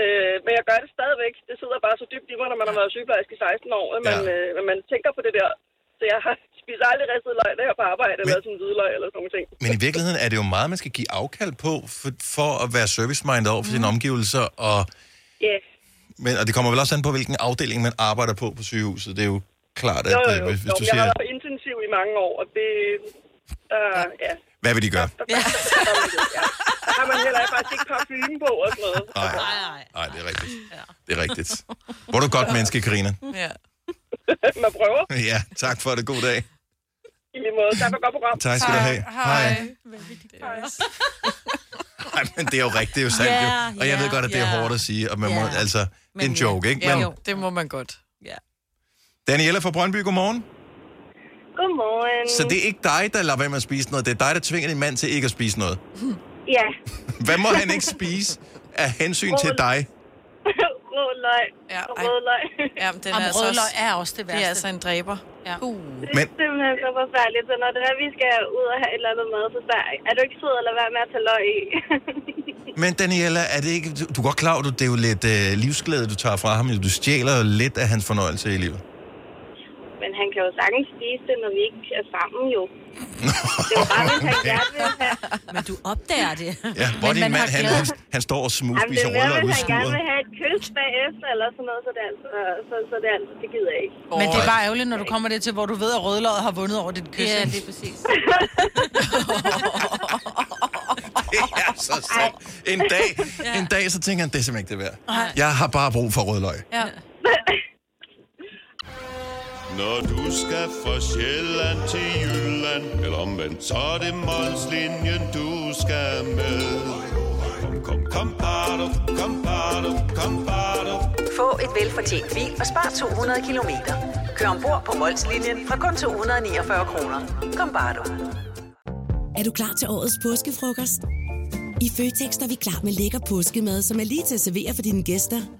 Øh, men jeg gør det stadigvæk. Det sidder bare så dybt i mig, når man har været sygeplejerske i 16 år, at man, Ja. øh, at man tænker på det der. Så jeg har spiser aldrig ristet løg, når jeg er på arbejde, eller sådan hvidløg eller sådan nogle ting. Men i virkeligheden er det jo meget, man skal give afkald på, for, for at være service-minded over for sine omgivelser. Og, Ja, men, og det kommer vel også an på, hvilken afdeling man arbejder på på sygehuset. Det er jo klart, at jo, øh, jo, hvis, hvis jo. du Jeg har siger, været på intensiv i mange år, og det... Uh, ja. hvad vil de gøre? ja. Der har man heller faktisk ikke parfume på og sådan noget. Nej, nej, det er rigtigt. Det er rigtigt. Hvor er du godt menneske, Karina. Ja. man prøver. Ja, tak for det. God dag. I lige måde. Tak for et godt program. Tak skal du have. Hej. Hej. Nej, men det er jo rigtigt, det er jo sandt. Ja, jo. Og jeg ja, ved godt, at det er ja. hårdt at sige, og man må, Ja. altså, er en Men, joke, ikke? Ja, Men jo, det må man godt. Ja. Daniela fra Brøndby, godmorgen. Godmorgen. Så det er ikke dig, der lader være med at spise noget. Det er dig, der tvinger din mand til ikke at spise noget. Ja. Hvad må han ikke spise af hensyn til dig? Rød løg. Ja, rød løg. Ja, men den Jamen, er altså rød løg er også det værste. Det er altså en dræber. Ja. Uh. Men, Det er simpelthen så forfærdeligt, så når det er, vi skal ud og have et eller andet mad, så er, er du ikke sød at lade være med at tage løg i? men Daniela, er det ikke, du, du er godt klar over, at det er jo lidt øh, livsglæde, du tager fra ham. Du stjæler jo lidt af hans fornøjelse i livet. Men han kan jo sagtens spise det, når vi ikke er sammen, jo. det er jo bare, hvis han gerne vil have... Men du opdager det. Ja, hvor din man mand, har han, han, han står og smugspiser er mere, rødløg ud hvis i han gerne skuret. vil have et kys bagefter, eller sådan noget, så det er altså, så, så det, er altså, det gider jeg ikke. Men det er bare ærgerligt, når du kommer det til, hvor du ved, at rødløget har vundet over dit kys. Ja, det er præcis. Det er så sandt. En dag, en dag, så tænker han, det er simpelthen ikke det værd. Jeg har bare brug for rødløg. Ja. Når du skal fra Sjælland til Jylland Eller omvendt, så er det Molslinjen, du skal med Kom, kom, kom, bado, kom, bado, kom, bado. Få et velfortjent bil og spar 200 kilometer. Kør ombord på Molslinjen fra kun 249 kroner. Kom bare du. Er du klar til årets påskefrokost? I Føtex er vi klar med lækker påskemad, som er lige til at servere for dine gæster.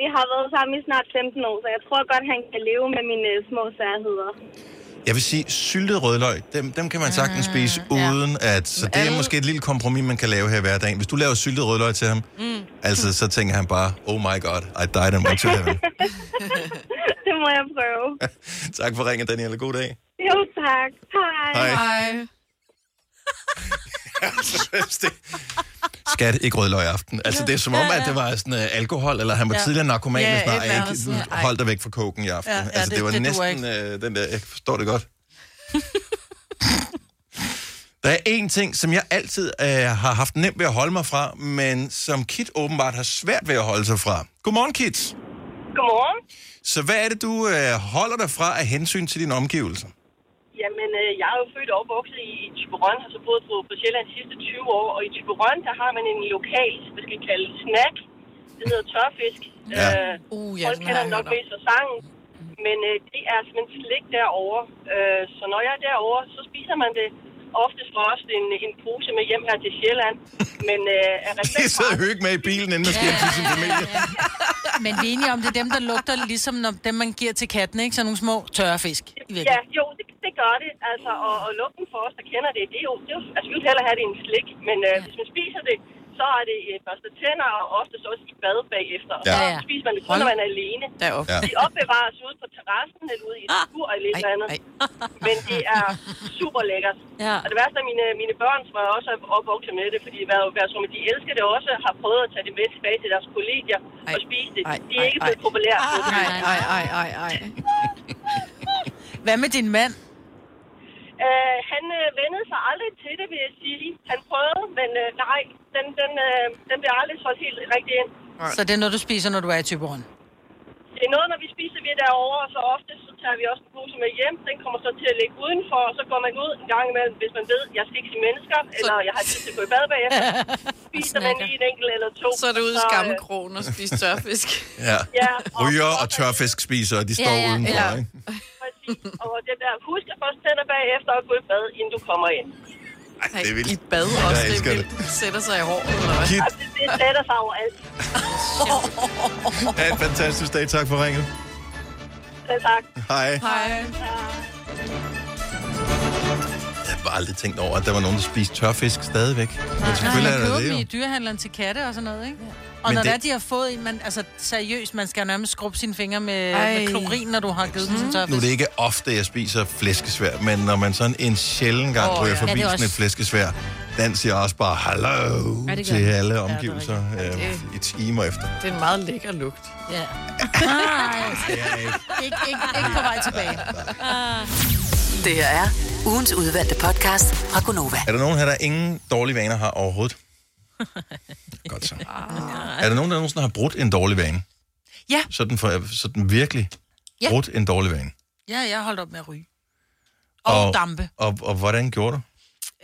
Ja, vi, har været sammen i snart 15 år, så jeg tror godt, han kan leve med mine øh, små særheder. Jeg vil sige, syltet rødløg, dem, dem kan man sagtens spise uden at... Så det er måske et lille kompromis, man kan lave her i hverdagen. Hvis du laver syltet rødløg til ham, Mm. altså så tænker han bare, oh my god, I died and went to heaven. det må jeg prøve. tak for ringen, Daniela. God dag. Jo, tak. Hej. Hej. Hej. Skat, ikke rødløg i aften. Altså, det er som om, at det var sådan uh, alkohol, eller han var Ja. tidligere narkoman, Ja, ja, eller andet ikke? sådan. Hold dig væk fra koken i aften. Ja, ja, altså, det, det- var det næsten uh, den der, jeg forstår det godt. Der er en ting, som jeg altid uh, har haft nemt ved at holde mig fra, men som Kit åbenbart har svært ved at holde sig fra. Godmorgen, Kit. Godmorgen. Så hvad er det, du uh, holder dig fra af hensyn til dine omgivelser? Jamen, øh, jeg er jo født og opvokset i Tyberon, har så boet på, på Sjælland de sidste 20 år, og i Tyberon, der har man en lokal, hvad skal vi kalde det, snack. Det hedder tørfisk. Ja. Øh, uh, ja, folk kender den nok mest fra sangen. Men øh, det er simpelthen slik derovre. Øh, så når jeg er derovre, så spiser man det oftest for os en, en pose med hjem her til Sjælland. Men øh, Det respekt sidder hygge med i bilen, inden man skal hjem til sin familie. Men vi er enige om, det er dem, der lugter ligesom når dem, man giver til katten, ikke? Så nogle små tørre fisk. I Ja, jo, det, det gør det. Altså, og, og lugten for os, der kender det, det er jo, det er jo altså, vi vil hellere have det i en slik, men øh, hvis man spiser det, så er det øh, børste tænder og oftest også i bad bagefter. Og Ja. så spiser man det kun, når man er alene. Derop. Ja. De opbevares ude på terrassen eller ude i et skur eller et eller andet. Men det er super lækkert. Ja. Og det værste er, mine, mine børn, som er også opvokset med det, fordi hvad, hvad, som de elsker det også, har prøvet at tage det med tilbage til deres kollegier og spise det. De er ikke blevet populære. Ej, ej, ej, ej, ej. Hvad med din mand? Øh, han øh, vendede sig aldrig til det, vil jeg sige. Han prøvede, men øh, nej, den, den, øh, den bliver aldrig solgt helt rigtigt ind. Så det er noget, du spiser, når du er i Tyberon? Det er noget, når vi spiser vi er derovre, og så ofte så tager vi også en pose med hjem. Den kommer så til at ligge udenfor, og så går man ud en gang imellem, hvis man ved, at jeg skal ikke se mennesker, eller jeg har tid til at gå i bad bagefter. Spiser man lige en enkelt eller to. Så er det ude i øh, skammekrogen og spise tørfisk. Ja. Ja, Ryger og tørfisk spiser, de står Ja, ja, udenfor, ja. ikke? Og det der, husk at først tænder bagefter og gå i bad, inden du kommer ind. Ej, det er vildt. I bad Jeg også, det er vildt. Sætter sig i håret, eller hvad? Kit, Altså, det sætter sig overalt. ha' en fantastisk dag. Tak for ringet. Selv tak. Hej. Hej. Har bare aldrig tænkt over, at der var nogen, der spiste tørfisk stadigvæk. Men selvfølgelig er man køber det jo. i dyrehandleren til katte og sådan noget, ikke? Og Men når det- er, de har fået en, man, altså seriøst, man skal nærmest skrubbe sine fingre med, Ej. med klorin, når du har givet dem sådan Nu er tørfisk. det ikke ofte, jeg spiser flæskesvær, men når man sådan en sjælden gang ryger ja. forbi Ja, er sådan et også- flæskesvær, den siger også bare hallo Ja, til alle Ja, det er omgivelser øh, i timer efter. Det er en meget lækker lugt. Ja. Er ikke. ikke, ikke, ikke på vej tilbage. Det her er ugens udvalgte podcast fra Gonova. Er der nogen her, der ingen dårlige vaner har overhovedet? Godt så. Er der nogen, der nogensinde har brudt en dårlig vane? Ja. Sådan, for, sådan virkelig Ja. brudt en dårlig vane. Ja, jeg har holdt op med at ryge. Og, og dampe. Og, og hvordan gjorde du?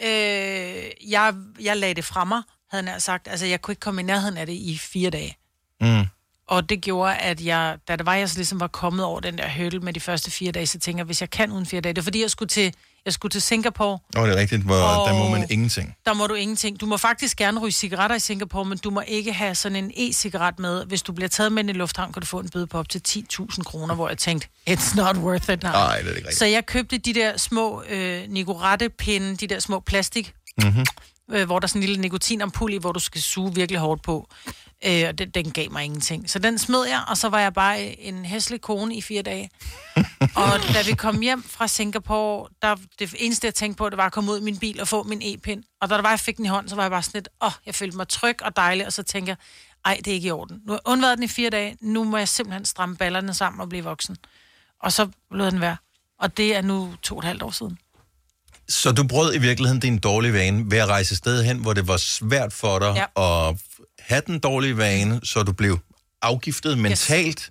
Øh, jeg, jeg lagde det fra mig, havde jeg sagt. Altså, jeg kunne ikke komme i nærheden af det i fire dage. Mm. Og det gjorde, at jeg, da det var, jeg så ligesom var kommet over den der hurdle med de første fire dage, så tænker jeg, hvis jeg kan uden fire dage, det er fordi, jeg skulle til, jeg skulle til Singapore, Nå, det er rigtigt, hvor oh. der må Og- man ingenting. der må du ingenting. Du må faktisk gerne ryge cigaretter i Singapore, men du må ikke have sådan en e-cigaret med. Hvis du bliver taget med ind i lufthavn, kan du få en bøde på op til 10.000 kroner, hvor jeg tænkte, it's not worth it now. Nej, det er ikke rigtigt. Så jeg købte de der små øh, Nicorette-pinde, de der små plastik, Mm-hmm. øh, hvor der er sådan en lille nikotinampul i, hvor du skal suge virkelig hårdt på. Øh, og den, den gav mig ingenting. Så den smed jeg, og så var jeg bare en hæslig kone i fire dage. og da vi kom hjem fra Singapore, der, det eneste, jeg tænkte på, det var at komme ud i min bil og få min e-pind. Og da der var, jeg fik den i hånden, så var jeg bare sådan lidt, åh, oh, jeg følte mig tryg og dejlig, og så tænker jeg, ej, det er ikke i orden. Nu har jeg undværet den i fire dage, nu må jeg simpelthen stramme ballerne sammen og blive voksen. Og så lod den være. Og det er nu to og et halvt år siden. Så du brød i virkeligheden din dårlige vane ved at rejse sted hen, hvor det var svært for dig Ja. at have den dårlige vane, så du blev afgiftet mentalt yes.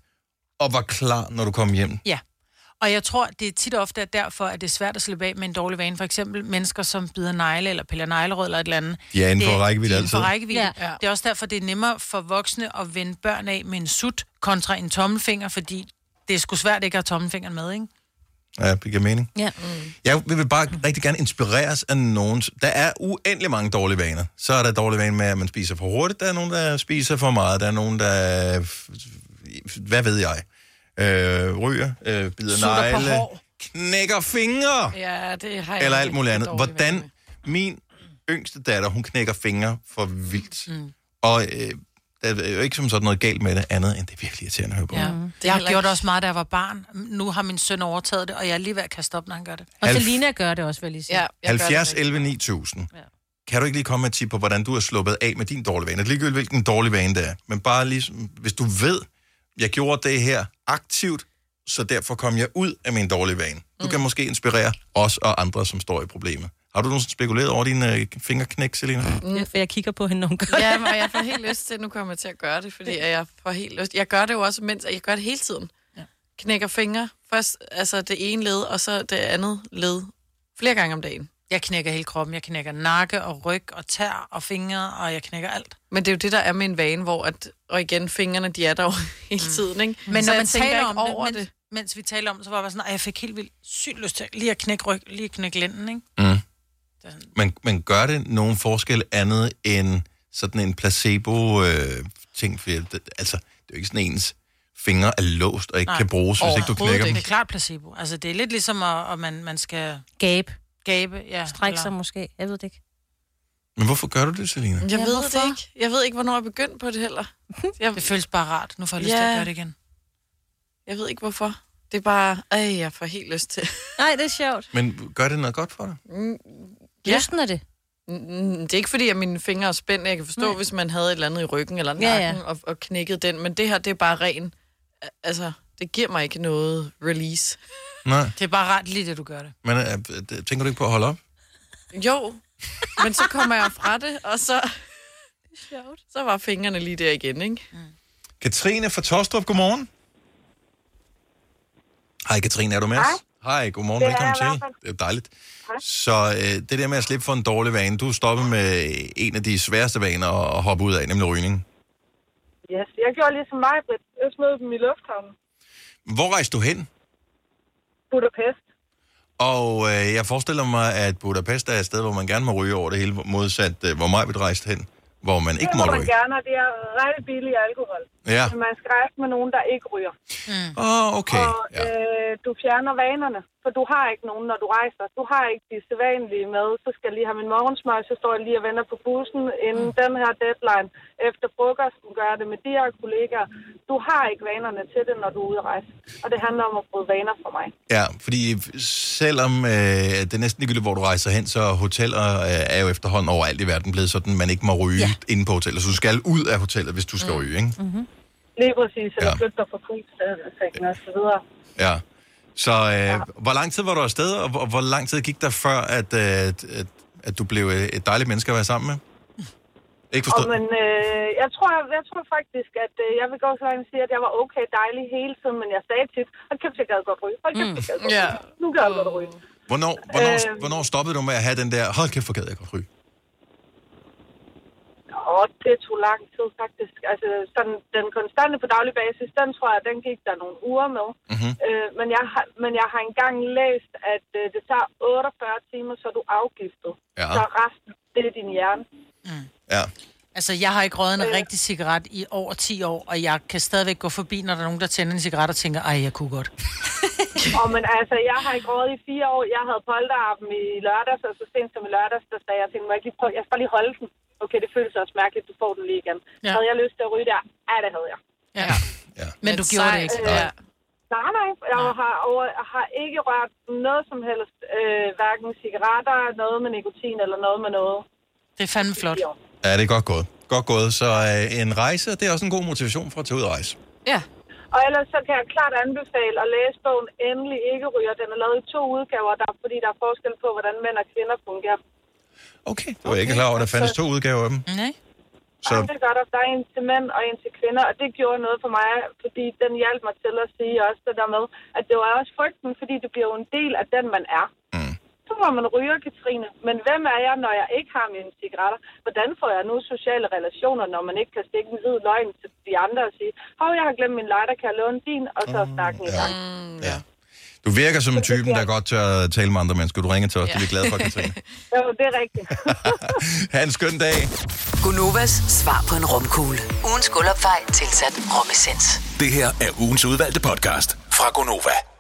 og var klar, når du kom hjem. Ja. Og jeg tror, det er tit og ofte er derfor, at det er svært at slippe af med en dårlig vane. For eksempel mennesker, som bider negle eller piller neglerød eller et eller andet. De er inden for Det rækkevidde er altid. rækkevidde. Ja. Ja. Det er også derfor, det er nemmere for voksne at vende børn af med en sut kontra en tommelfinger, fordi det er sgu svært ikke at have tommelfingeren med, ikke? Ja, det giver mening. Ja. Jeg vil bare rigtig gerne inspireres af nogen. Der er uendelig mange dårlige vaner. Så er der dårlige vaner med, at man spiser for hurtigt. Der er nogen, der spiser for meget. Der er nogen, der... Hvad ved jeg? Øh, ryger, øh, bider Sutter negle, knækker fingre, Ja, det har jeg eller alt muligt andet. Hvordan min yngste datter, hun knækker fingre for vildt. Mm. Og øh, der er jo ikke som sådan noget galt med det, andet end det er virkelig irriterende at høre på. Ja. Mm. Det jeg har gjort det også meget, da jeg var barn. Nu har min søn overtaget det, og jeg er lige ved at kaste op, når han gør det. Og Alf- Selina gør det også, vil jeg lige sige. Ja, 70, 11, 9000. Ja. Kan du ikke lige komme med et tip på, hvordan du er sluppet af med din dårlige vane? Det er ligegyldigt, hvilken dårlig vane det er. Men bare lige, hvis du ved, jeg gjorde det her aktivt, så derfor kom jeg ud af min dårlige vane. Du mm. kan måske inspirere os og andre, som står i problemet. Har du nogensinde spekuleret over din øh, fingerknæk, Selina? Mm. Jeg, jeg kigger på hende, når hun gør Ja, det. men jeg får helt lyst til, nu kommer jeg til at gøre det, fordi jeg får helt lyst. Jeg gør det jo også, mens jeg gør det hele tiden. Ja. Knækker fingre. Først altså det ene led, og så det andet led. Flere gange om dagen. Jeg knækker hele kroppen. Jeg knækker nakke og ryg og tær og fingre, og jeg knækker alt. Men det er jo det, der er med en vane, hvor at, og igen, fingrene, de er der jo hele tiden, ikke? Men Så når man tænker taler om over det, mens, mens vi taler om det, så var jeg sådan, at jeg fik helt vildt sygt lyst til lige at knække ryg, lige at knække lænden, ikke? Mm. Men, men gør det nogen forskel andet end sådan en placebo-ting? for det, altså, det er jo ikke sådan ens fingre er låst og ikke Nej, kan bruges, hvis ikke du knækker dem. Det er klart placebo. Altså, det er lidt ligesom, at, at man, man skal... Gabe. Gabe, ja. Strække sig måske. Jeg ved det ikke. Men hvorfor gør du det, Selina? Jeg Ja, ved hvorfor? det ikke. Jeg ved ikke, hvornår jeg begyndte på det heller. Jeg, Det føles bare rart. Nu får jeg lyst til at gøre det igen. jeg ved ikke, hvorfor. Det er bare, ej, jeg får helt lyst til. Nej, det er sjovt. Men gør det noget godt for dig? Mm, Ja. Lysten er det. Mm, Det er ikke fordi, at mine fingre er spændt. Jeg kan forstå, Nej. hvis man havde et eller andet i ryggen eller nakken Ja, ja. Og, og knækket den. Men det her, det er bare ren... Altså, det giver mig ikke noget release. Nej. Det er bare rart lige det, du gør det. Men øh, tænker du ikke på at holde op? Jo, men så kommer jeg fra det, og så... Så var fingrene lige der igen, ikke? Katrine fra Tostrup, godmorgen. Hej Katrine, er du med os? Hej, godmorgen, Det velkommen til. Det er dejligt. Så øh, det der med at slippe for en dårlig vane, du stoppet med en af de sværeste vaner at hoppe ud af, nemlig rygning. Yes, jeg gjorde ligesom mig, Britt. Jeg smed dem i lufthavnen. Hvor rejste du hen? Budapest. Og øh, jeg forestiller mig, at Budapest er et sted, hvor man gerne må ryge over det hele, modsat øh, hvor mig rejste hen, hvor man ikke det må må man ryge. gerne, og det er rigtig billig alkohol. Ja. Men man skal rejse med nogen, der ikke ryger. Mm. Åh, oh, okay. Og øh, du fjerner vanerne, for du har ikke nogen, når du rejser. Du har ikke de sædvanlige med. Så skal jeg lige have min morgensmør, så står jeg lige og venter på bussen inden Mm. den her deadline. Efter frokosten gør jeg det med de her kollegaer. Du har ikke vanerne til det, når du er ude at rejse. Og det handler om at bryde vaner for mig. Ja, fordi selvom øh, det er næsten ligegyldigt, hvor du rejser hen, så hoteller øh, er jo efterhånden overalt i verden blevet sådan, man ikke må ryge ja. inde på hotellet. Så du skal ud af hotellet, hvis du skal mm. ryge, ikke? Mm-hmm. Lige præcis, eller ja. flytte dig fra fuldstændig og så videre. Ja. Så øh, hvor lang tid var du afsted, og hvor, hvor lang tid gik der før, at, øh, at, at, at du blev et dejligt menneske at være sammen med? Ikke forstået? men øh, jeg, tror, jeg tror faktisk, at øh, jeg vil gå så langt og sige, at jeg var okay dejlig hele tiden, men jeg sagde tit, hold kæft, jeg gad godt ryge. Hold kæft, jeg gad godt Ja. ryge. Nu gad jeg godt ryge. Hvornår, hvornår, Øh. hvornår stoppede du med at have den der, hold kæft, for gad jeg godt ryge? Og det tog lang tid faktisk. Altså, sådan, den konstante på daglig basis, den tror jeg, den gik der nogle uger med. Mm-hmm. Øh, men, jeg har, men jeg har engang læst, at øh, det tager 48 timer, så er du afgiftet. Ja. Så resten, det er din hjerne. Ja. Altså, jeg har ikke røget en Øh. rigtig cigaret i over 10 år, og jeg kan stadigvæk gå forbi, når der er nogen, der tænder en cigaret og tænker, ej, jeg kunne godt. Og men altså, jeg har ikke rådet i fire år. Jeg havde polterappen i lørdags, og så sent som i lørdags, der sagde jeg til må jeg ikke lige prøve, jeg skal lige holde den. Okay, det føles også mærkeligt, du får den lige igen. Ja. Ja. Havde jeg lyst til at ryge der? Ja, det havde jeg. Ja. ja. Men du gjorde det ikke. Øh, Nej, nej. Jeg har, over, har ikke rørt noget som helst. Øh, hverken cigaretter, noget med nikotin eller noget med noget. Det er fandme flot. Ja, det er godt gået. Godt gået. Så øh, en rejse, det er også en god motivation for at tage ud og rejse. Ja. Og ellers så kan jeg klart anbefale at læse bogen Endelig ikke ryger. Den er lavet i to udgaver, der, fordi der er forskel på, hvordan mænd og kvinder fungerer. Okay. Du var ikke klar over, at der fandtes to udgaver af dem. Nej. Så Så... Det gør der. Der er en til mænd og en til kvinder, og det gjorde noget for mig, fordi den hjalp mig til at sige også det der med, at det var også frygten, fordi det bliver jo en del af den, man er. Mm. Så må man ryge, Katrine. Men hvem er jeg, når jeg ikke har mine cigaretter? Hvordan får jeg nu sociale relationer, når man ikke kan stikke en hvid løgn til de andre og sige, hov, jeg har glemt min lighter, kan jeg låne din? Og så er snakken i gang. ja. Du virker som typen, der godt tør at tale med andre mennesker. Du ringer til os, det er vi glade for, Katrine. Jo, det er rigtigt. Ha' en skøn dag. Gunovas svar på en romkugle. Ugens guldopfej tilsat romessens. Det her er ugens udvalgte podcast fra Gonova.